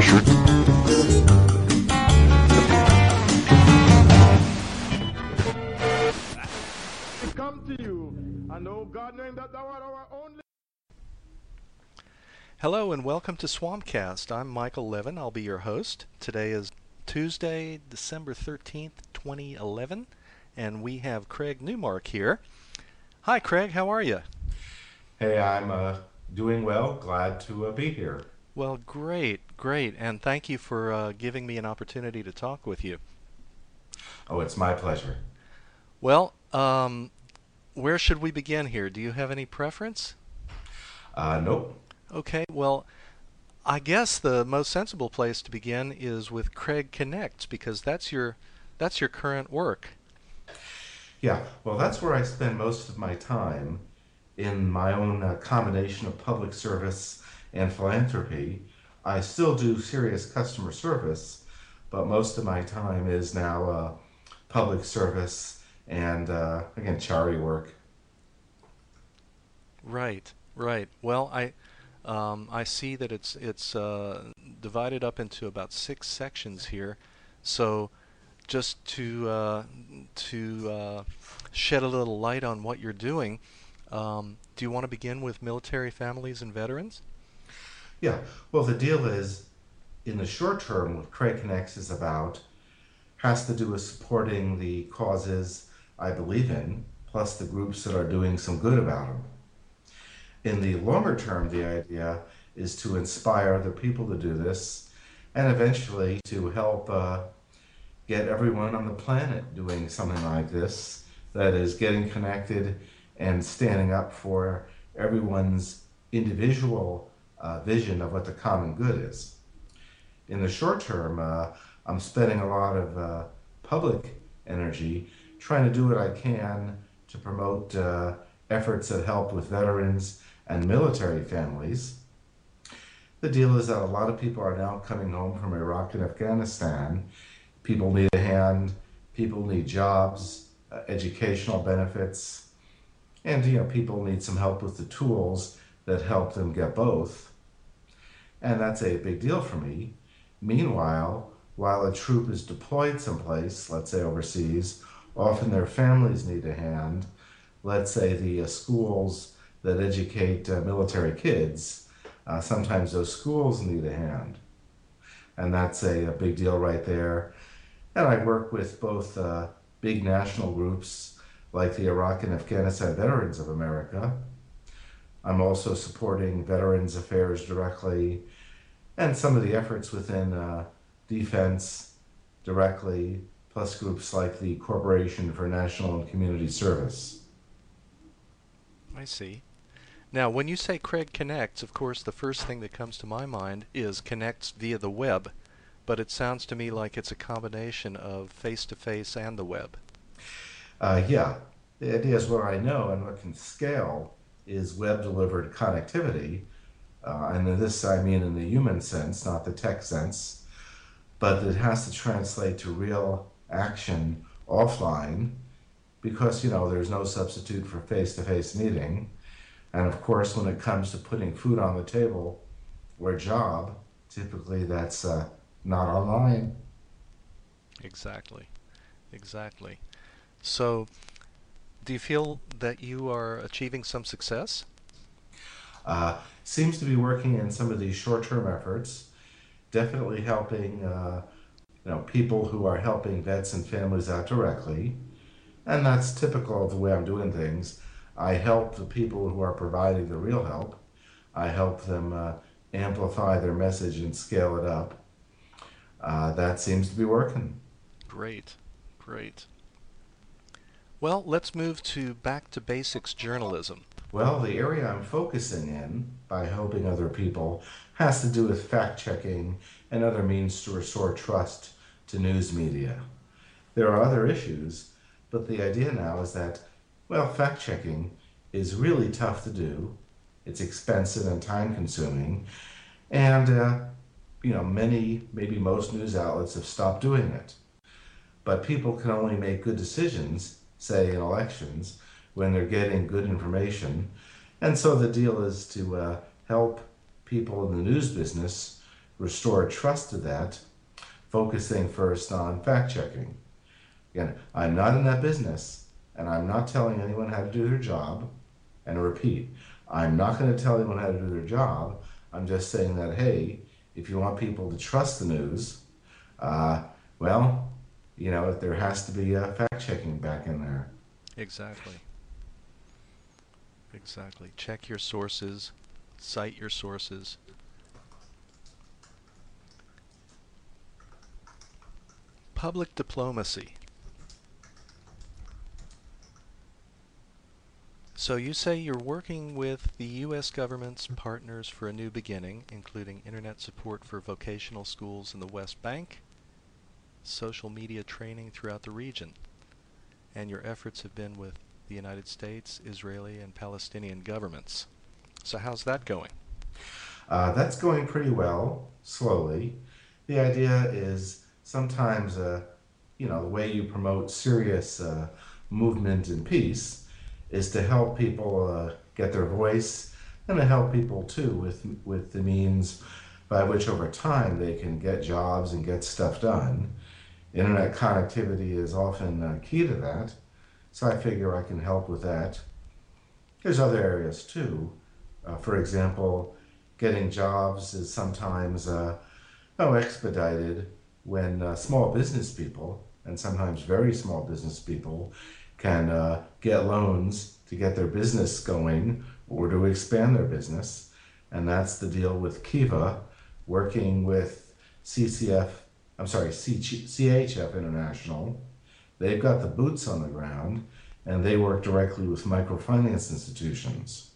pressure. come to you, and oh God, knowing that thou art our only. Hello and welcome to Swampcast. I'm Michael Levin. I'll be your host. Today is Tuesday, December 13th, 2011, and we have Craig Newmark here. Hi, Craig. How are you? Hey, I'm uh, doing well. Glad to uh, be here. Well, great, great, and thank you for uh, giving me an opportunity to talk with you. Oh, it's my pleasure. Well, um, where should we begin here? Do you have any preference? Uh, nope. Okay, well, I guess the most sensible place to begin is with Craig Connects because that's your that's your current work. Yeah, well, that's where I spend most of my time in my own uh, combination of public service and philanthropy. I still do serious customer service, but most of my time is now uh, public service and, uh, again, charity work. Right, right. Well, I um, I see that it's it's uh, divided up into about six sections here. So, just to uh, to uh, shed a little light on what you're doing, um, do you want to begin with military families and veterans? Yeah. Well, the deal is, in the short term, what Craig Connects is about has to do with supporting the causes I believe in, plus the groups that are doing some good about them. In the longer term, the idea is to inspire other people to do this and eventually to help uh, get everyone on the planet doing something like this that is getting connected and standing up for everyone's individual uh, vision of what the common good is. In the short term, uh, I'm spending a lot of uh, public energy trying to do what I can to promote uh, efforts that help with veterans and military families. The deal is that a lot of people are now coming home from Iraq and Afghanistan. People need a hand, people need jobs, uh, educational benefits, and you know people need some help with the tools that help them get both. And that's a big deal for me. Meanwhile, while a troop is deployed someplace, let's say overseas, often their families need a hand. Let's say the uh, schools that educate uh, military kids, uh, sometimes those schools need a hand. And that's a, a, big deal right there. And I work with both uh, big national groups like the Iraq and Afghanistan Veterans of America. I'm also supporting Veterans Affairs directly and some of the efforts within uh, defense directly, plus groups like the Corporation for National and Community Service. I see. Now, when you say Craig connects, of course, the first thing that comes to my mind is connects via the web, but it sounds to me like it's a combination of face-to-face and the web. Uh, yeah, the idea is what I know and what can scale is web-delivered connectivity, uh, and in this I mean in the human sense, not the tech sense, but it has to translate to real action offline because you know there's no substitute for face-to-face meeting and of course, when it comes to putting food on the table or job, typically that's uh, not online. Exactly. Exactly. So, do you feel that you are achieving some success? Uh, seems to be working in some of these short-term efforts. Definitely helping, uh, you know, people who are helping vets and families out directly, and that's typical of the way I'm doing things. I help the people who are providing the real help. I help them uh, amplify their message and scale it up. Uh, that seems to be working. Great, great. Well, let's move to back to basics journalism. Well, the area I'm focusing in by helping other people has to do with fact checking and other means to restore trust to news media. There are other issues, but the idea now is that well, fact checking is really tough to do. It's expensive and time consuming. And, uh, you know, many, maybe most news outlets have stopped doing it. But people can only make good decisions, say in elections, when they're getting good information. And so the deal is to uh, help people in the news business restore trust to that, focusing first on fact checking. Again, I'm not in that business, and I'm not telling anyone how to do their job. And repeat, I'm not going to tell anyone how to do their job. I'm just saying that, hey, if you want people to trust the news, uh, well, you know, there has to be fact checking back in there. Exactly. Exactly. Check your sources, cite your sources. Public diplomacy. So you say you're working with the U.S. government's partners for a new beginning, including internet support for vocational schools in the West Bank, social media training throughout the region, and your efforts have been with the United States, Israeli, and Palestinian governments. So how's that going? Uh, that's going pretty well, slowly. The idea is sometimes, uh, you know, the way you promote serious uh, movement and peace is to help people uh, get their voice and to help people too with, with the means by which over time they can get jobs and get stuff done. Internet connectivity is often uh, key to that, so I figure I can help with that. There's other areas too. Uh, for example, getting jobs is sometimes uh, oh, expedited when uh, small business people, and sometimes very small business people, can uh, get loans to get their business going or to expand their business. And that's the deal with Kiva, working with CCF, I'm sorry, CHF International. They've got the boots on the ground and they work directly with microfinance institutions.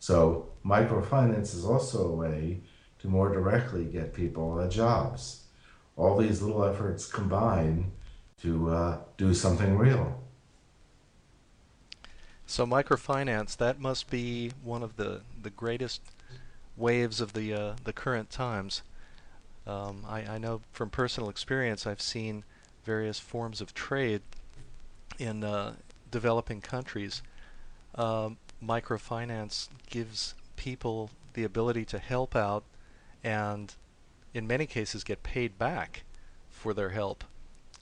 So, microfinance is also a way to more directly get people jobs. All these little efforts combine to uh, do something real. So microfinance, that must be one of the, the greatest waves of the uh, the current times. Um, I, I know from personal experience, I've seen various forms of trade in uh, developing countries. Um, microfinance gives people the ability to help out and in many cases get paid back for their help.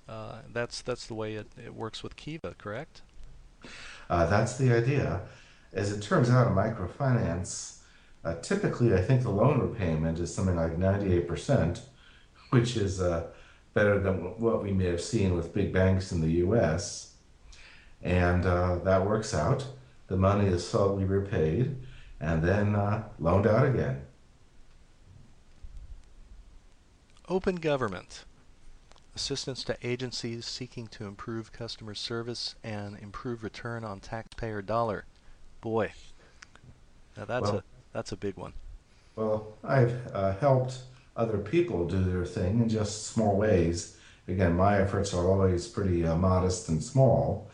Uh, that's that's the way it, it works with Kiva, correct? Uh, that's the idea. As it turns out, in microfinance, uh, typically I think the loan repayment is something like 98%, which is uh, better than what we may have seen with big banks in the US. And uh, that works out. The money is slowly repaid and then uh, loaned out again. Open government assistance to agencies seeking to improve customer service and improve return on taxpayer dollar. Boy, now that's well, a that's a big one. Well, I've uh, helped other people do their thing in just small ways. Again, my efforts are always pretty uh, modest and small.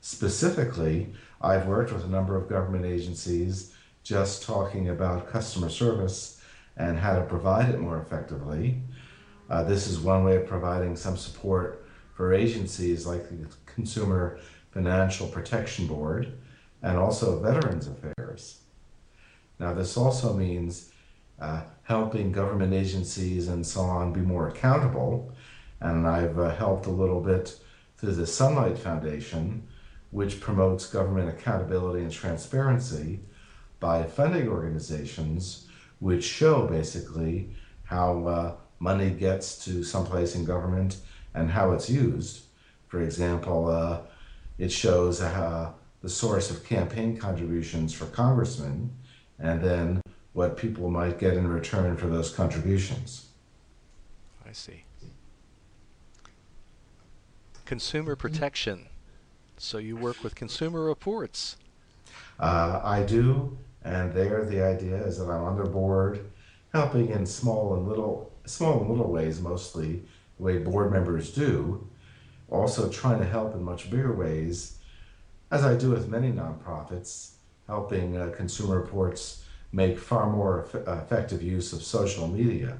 Specifically, I've worked with a number of government agencies just talking about customer service and how to provide it more effectively. Uh, this is one way of providing some support for agencies like the Consumer Financial Protection Board and also Veterans Affairs. Now, this also means uh, helping government agencies and so on be more accountable. And I've uh, helped a little bit through the Sunlight Foundation, which promotes government accountability and transparency by funding organizations which show basically how uh, money gets to someplace in government and how it's used. For example, uh, it shows uh, the source of campaign contributions for congressmen and then what people might get in return for those contributions. I see. Consumer protection. So you work with consumer reports. Uh, I do, and there the idea is that I'm on their board helping in small and little small and little ways mostly the way board members do also trying to help in much bigger ways as i do with many nonprofits helping uh, consumer reports make far more eff- effective use of social media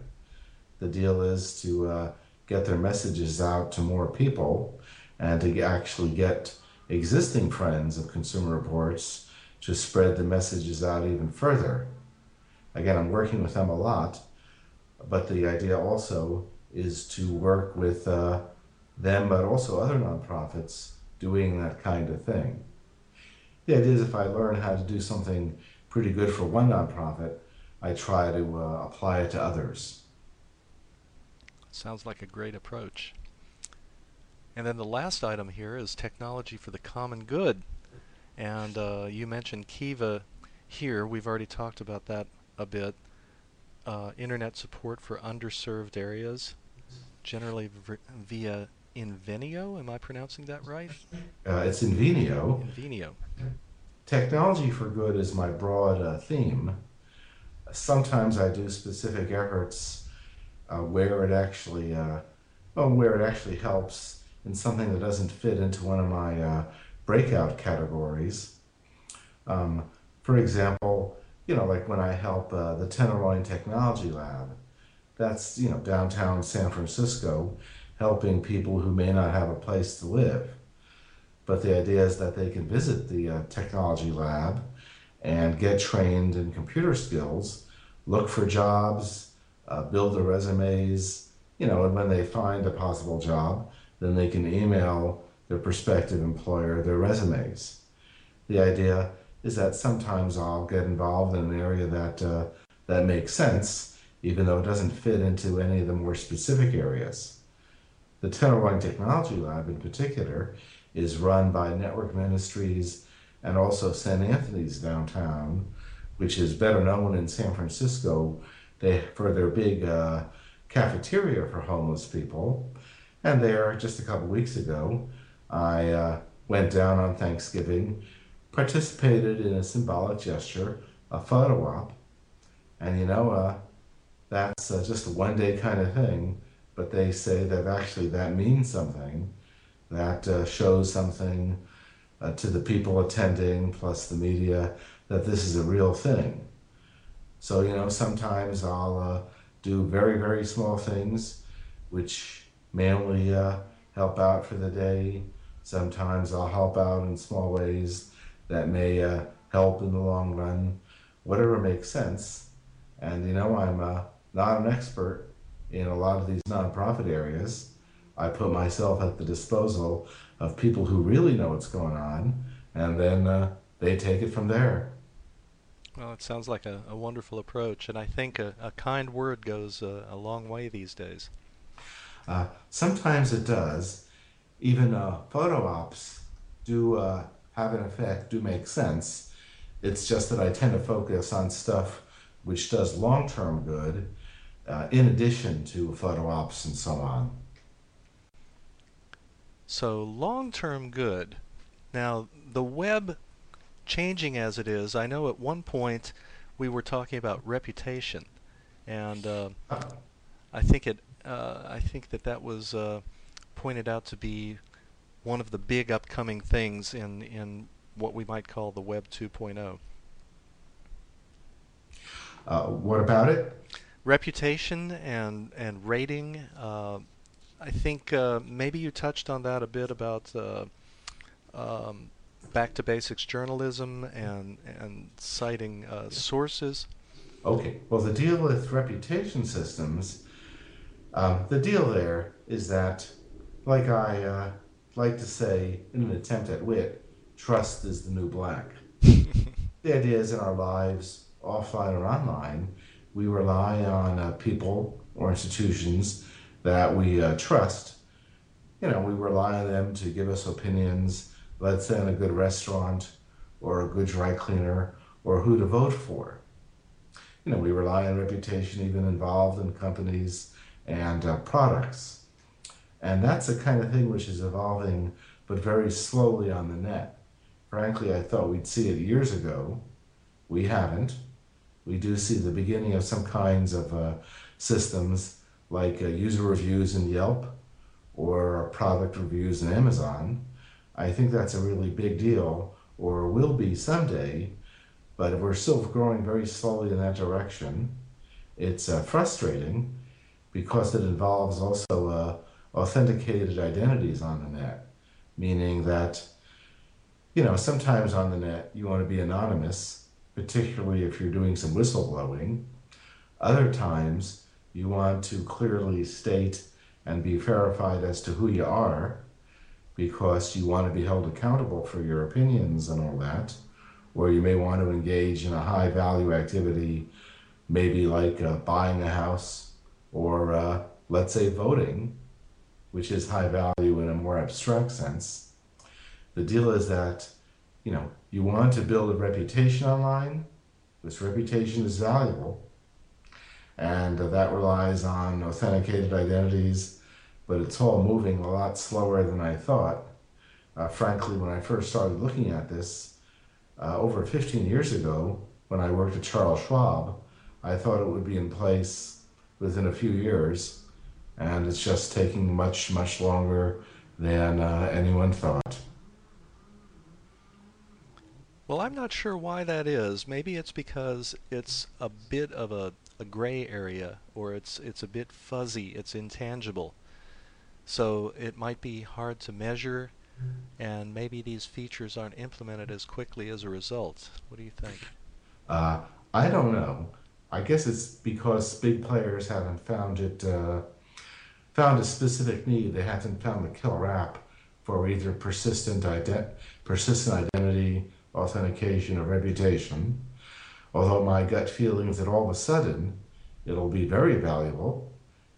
the deal is to uh, get their messages out to more people and to actually get existing friends of consumer reports to spread the messages out even further Again, I'm working with them a lot, but the idea also is to work with uh, them, but also other nonprofits doing that kind of thing. The idea is if I learn how to do something pretty good for one nonprofit, I try to uh, apply it to others. Sounds like a great approach. And then the last item here is technology for the common good. And uh, you mentioned Kiva here. We've already talked about that a bit. Uh, internet support for underserved areas, generally via Inveneo. Am I pronouncing that right? Uh, it's Inveneo. Inveneo. Technology for good is my broad uh, theme. Sometimes I do specific efforts uh, where it actually, uh, well, where it actually helps in something that doesn't fit into one of my uh, breakout categories. Um, for example, you know, like when I help uh, the Tenderloin Technology Lab, that's, you know, downtown San Francisco, helping people who may not have a place to live. But the idea is that they can visit the uh, technology lab and get trained in computer skills, look for jobs, uh, build their resumes, you know, and when they find a possible job, then they can email their prospective employer their resumes. The idea is that sometimes I'll get involved in an area that uh, that makes sense, even though it doesn't fit into any of the more specific areas. The Tenderloin Technology Lab, in particular, is run by Network Ministries and also St. Anthony's downtown, which is better known in San Francisco they, for their big uh, cafeteria for homeless people. And there, just a couple weeks ago, I uh, went down on Thanksgiving, participated in a symbolic gesture, a photo op, and you know, uh, that's uh, just a one day kind of thing, but they say that actually that means something, that uh, shows something uh, to the people attending, plus the media, that this is a real thing. So, you know, sometimes I'll uh, do very, very small things, which mainly uh, help out for the day. Sometimes I'll help out in small ways that may uh, help in the long run, whatever makes sense. And you know, I'm uh, not an expert in a lot of these nonprofit areas. I put myself at the disposal of people who really know what's going on, and then uh, they take it from there. Well, it sounds like a, a wonderful approach, and I think a, a kind word goes a, a long way these days. Uh, sometimes it does. Even uh, photo ops do uh, have an effect, do make sense. It's just that I tend to focus on stuff which does long term good uh, in addition to photo ops and so on. So, long term good. Now, the web changing as it is, I know at one point we were talking about reputation, and uh, I think it uh, I think that that was uh, pointed out to be one of the big upcoming things in in what we might call the Web 2.0. Uh, what about it? Reputation and and rating. Uh, I think uh, maybe you touched on that a bit about uh, um, back to basics journalism and and citing sources. Okay. Well, the deal with reputation systems um, the deal there is that, like I uh, like to say in an attempt at wit, trust is the new black. the idea is in our lives, offline or online, we rely on uh, people or institutions that we uh, trust. You know, we rely on them to give us opinions, let's say on a good restaurant or a good dry cleaner or who to vote for. You know, we rely on reputation even involved in companies and uh, products. And that's the kind of thing which is evolving, but very slowly on the net. Frankly, I thought we'd see it years ago. We haven't. We do see the beginning of some kinds of uh, systems like uh, user reviews in Yelp or product reviews in Amazon. I think that's a really big deal, or will be someday, but we're still growing very slowly in that direction. It's uh, frustrating because it involves also uh, authenticated identities on the net, meaning that, you know, sometimes on the net you want to be anonymous, particularly if you're doing some whistleblowing. Other times You want to clearly state and be verified as to who you are because you want to be held accountable for your opinions and all that. Or you may want to engage in a high value activity, maybe like uh, buying a house or, uh, let's say, voting, which is high value in a more abstract sense. The deal is that, you know, you want to build a reputation online. This reputation is valuable, and uh, that relies on authenticated identities but it's all moving a lot slower than I thought. Uh, frankly, when I first started looking at this uh, over 15 years ago, when I worked at Charles Schwab, I thought it would be in place within a few years, and it's just taking much, much longer than uh, anyone thought. Well, I'm not sure why that is. Maybe it's because it's a bit of a, a gray area, or it's it's a bit fuzzy, it's intangible. So it might be hard to measure, and maybe these features aren't implemented as quickly as a result. What do you think? Uh, I don't know. I guess it's because big players haven't found it, uh, found a specific need. They haven't found the killer app for either persistent, ident- persistent identity, authentication, or reputation. Although my gut feeling is that all of a sudden it'll be very valuable,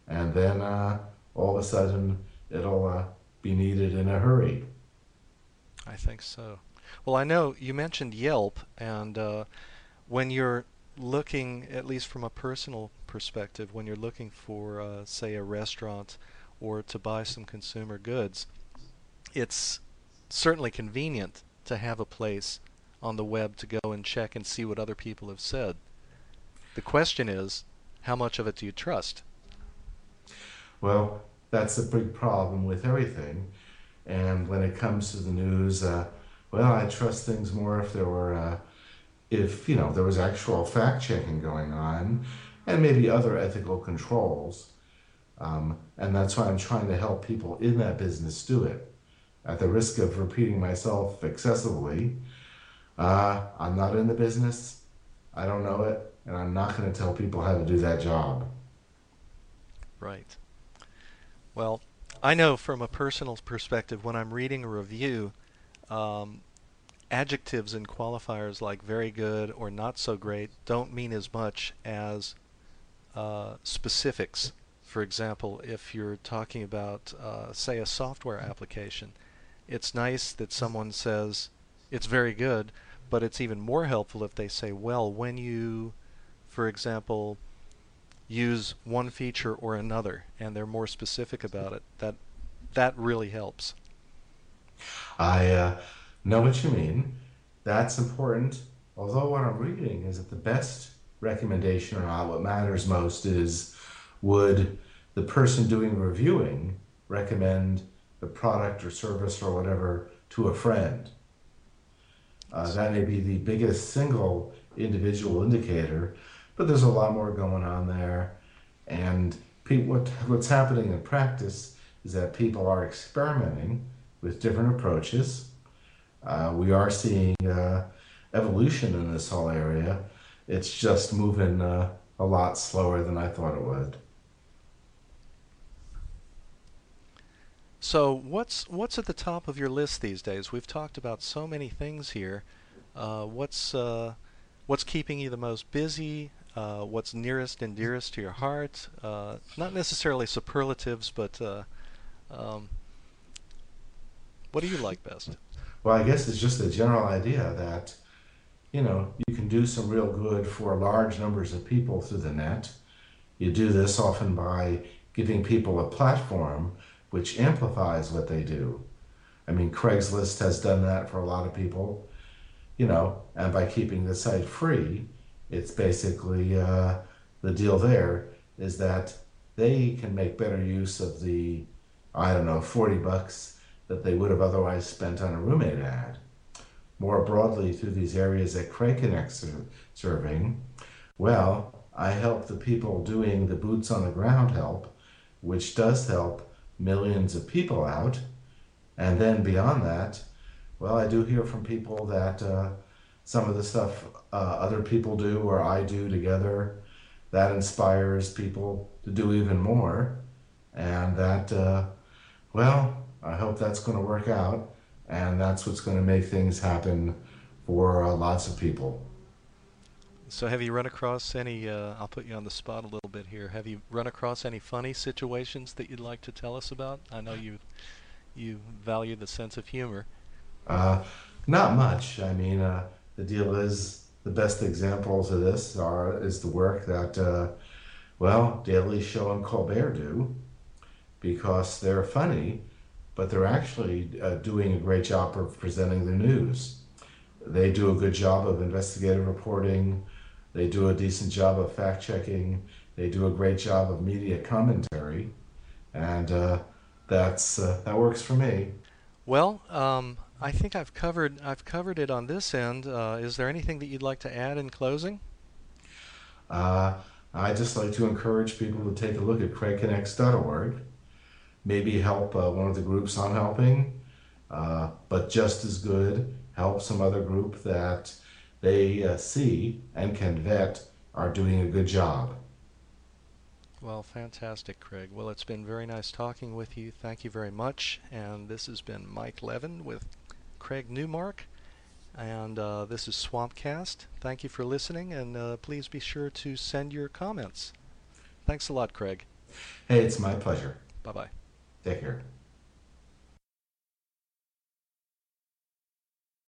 and then uh, all of a sudden it'll uh, be needed in a hurry. I think so. Well, I know you mentioned Yelp, and uh, when you're looking, at least from a personal perspective, when you're looking for, uh, say, a restaurant or to buy some consumer goods, it's certainly convenient to have a place on the web to go and check and see what other people have said. The question is, how much of it do you trust? Well, that's a big problem with everything. And when it comes to the news, uh, well, I trust things more if there were, uh, if you know, there was actual fact checking going on, and maybe other ethical controls. Um, and that's why I'm trying to help people in that business do it. At the risk of repeating myself excessively, uh, I'm not in the business. I don't know it, and I'm not going to tell people how to do that job. Right. Well, I know from a personal perspective, when I'm reading a review, um, adjectives and qualifiers like very good or not so great don't mean as much as uh, specifics. For example, if you're talking about, uh, say, a software application, it's nice that someone says it's very good, but it's even more helpful if they say, well, when you, for example, use one feature or another and they're more specific about it that that really helps. I uh, know what you mean. That's important. Although what i'm reading is that the best recommendation or not what matters most is would the person doing reviewing recommend the product or service or whatever to a friend uh, that may be the biggest single individual indicator but there's a lot more going on there. And what, what's happening in practice is that people are experimenting with different approaches. Uh, we are seeing uh, evolution in this whole area. It's just moving uh, a lot slower than I thought it would. So what's what's at the top of your list these days? We've talked about so many things here. Uh, what's uh, what's keeping you the most busy? uh, what's nearest and dearest to your heart. Uh, not necessarily superlatives, but uh, um, what do you like best? Well, I guess it's just a general idea that, you know, you can do some real good for large numbers of people through the net. You do this often by giving people a platform which amplifies what they do. I mean, Craigslist has done that for a lot of people, you know, and by keeping the site free, it's basically uh, the deal there is that they can make better use of the, I don't know, 40 bucks that they would have otherwise spent on a roommate ad. More broadly, through these areas that Craig Connect's serving, well, I help the people doing the boots on the ground help, which does help millions of people out. And then beyond that, well, I do hear from people that uh, some of the stuff uh, other people do or I do together that inspires people to do even more. And that, uh, well, I hope that's going to work out. And that's what's going to make things happen for uh, lots of people. So have you run across any, uh, I'll put you on the spot a little bit here, have you run across any funny situations that you'd like to tell us about? I know you, you value the sense of humor. Uh, not much. I mean, uh, the deal is the best examples of this are is the work that, uh, well, Daily Show and Colbert do, because they're funny, but they're actually uh, doing a great job of presenting the news. They do a good job of investigative reporting. They do a decent job of fact checking. They do a great job of media commentary, and uh, that's uh, that works for me. Well, um, I think I've covered I've covered it on this end. Uh, is there anything that you'd like to add in closing? Uh, I just like to encourage people to take a look at craigconnects.org. Maybe help uh, one of the groups I'm helping, uh, but just as good, help some other group that they uh, see and can vet are doing a good job. Well, fantastic, Craig. Well, it's been very nice talking with you. Thank you very much. And this has been Mike Levin with Craig Newmark. And uh, this is Swampcast. Thank you for listening, and uh, please be sure to send your comments. Thanks a lot, Craig. Hey, it's my pleasure. Bye bye. Take care.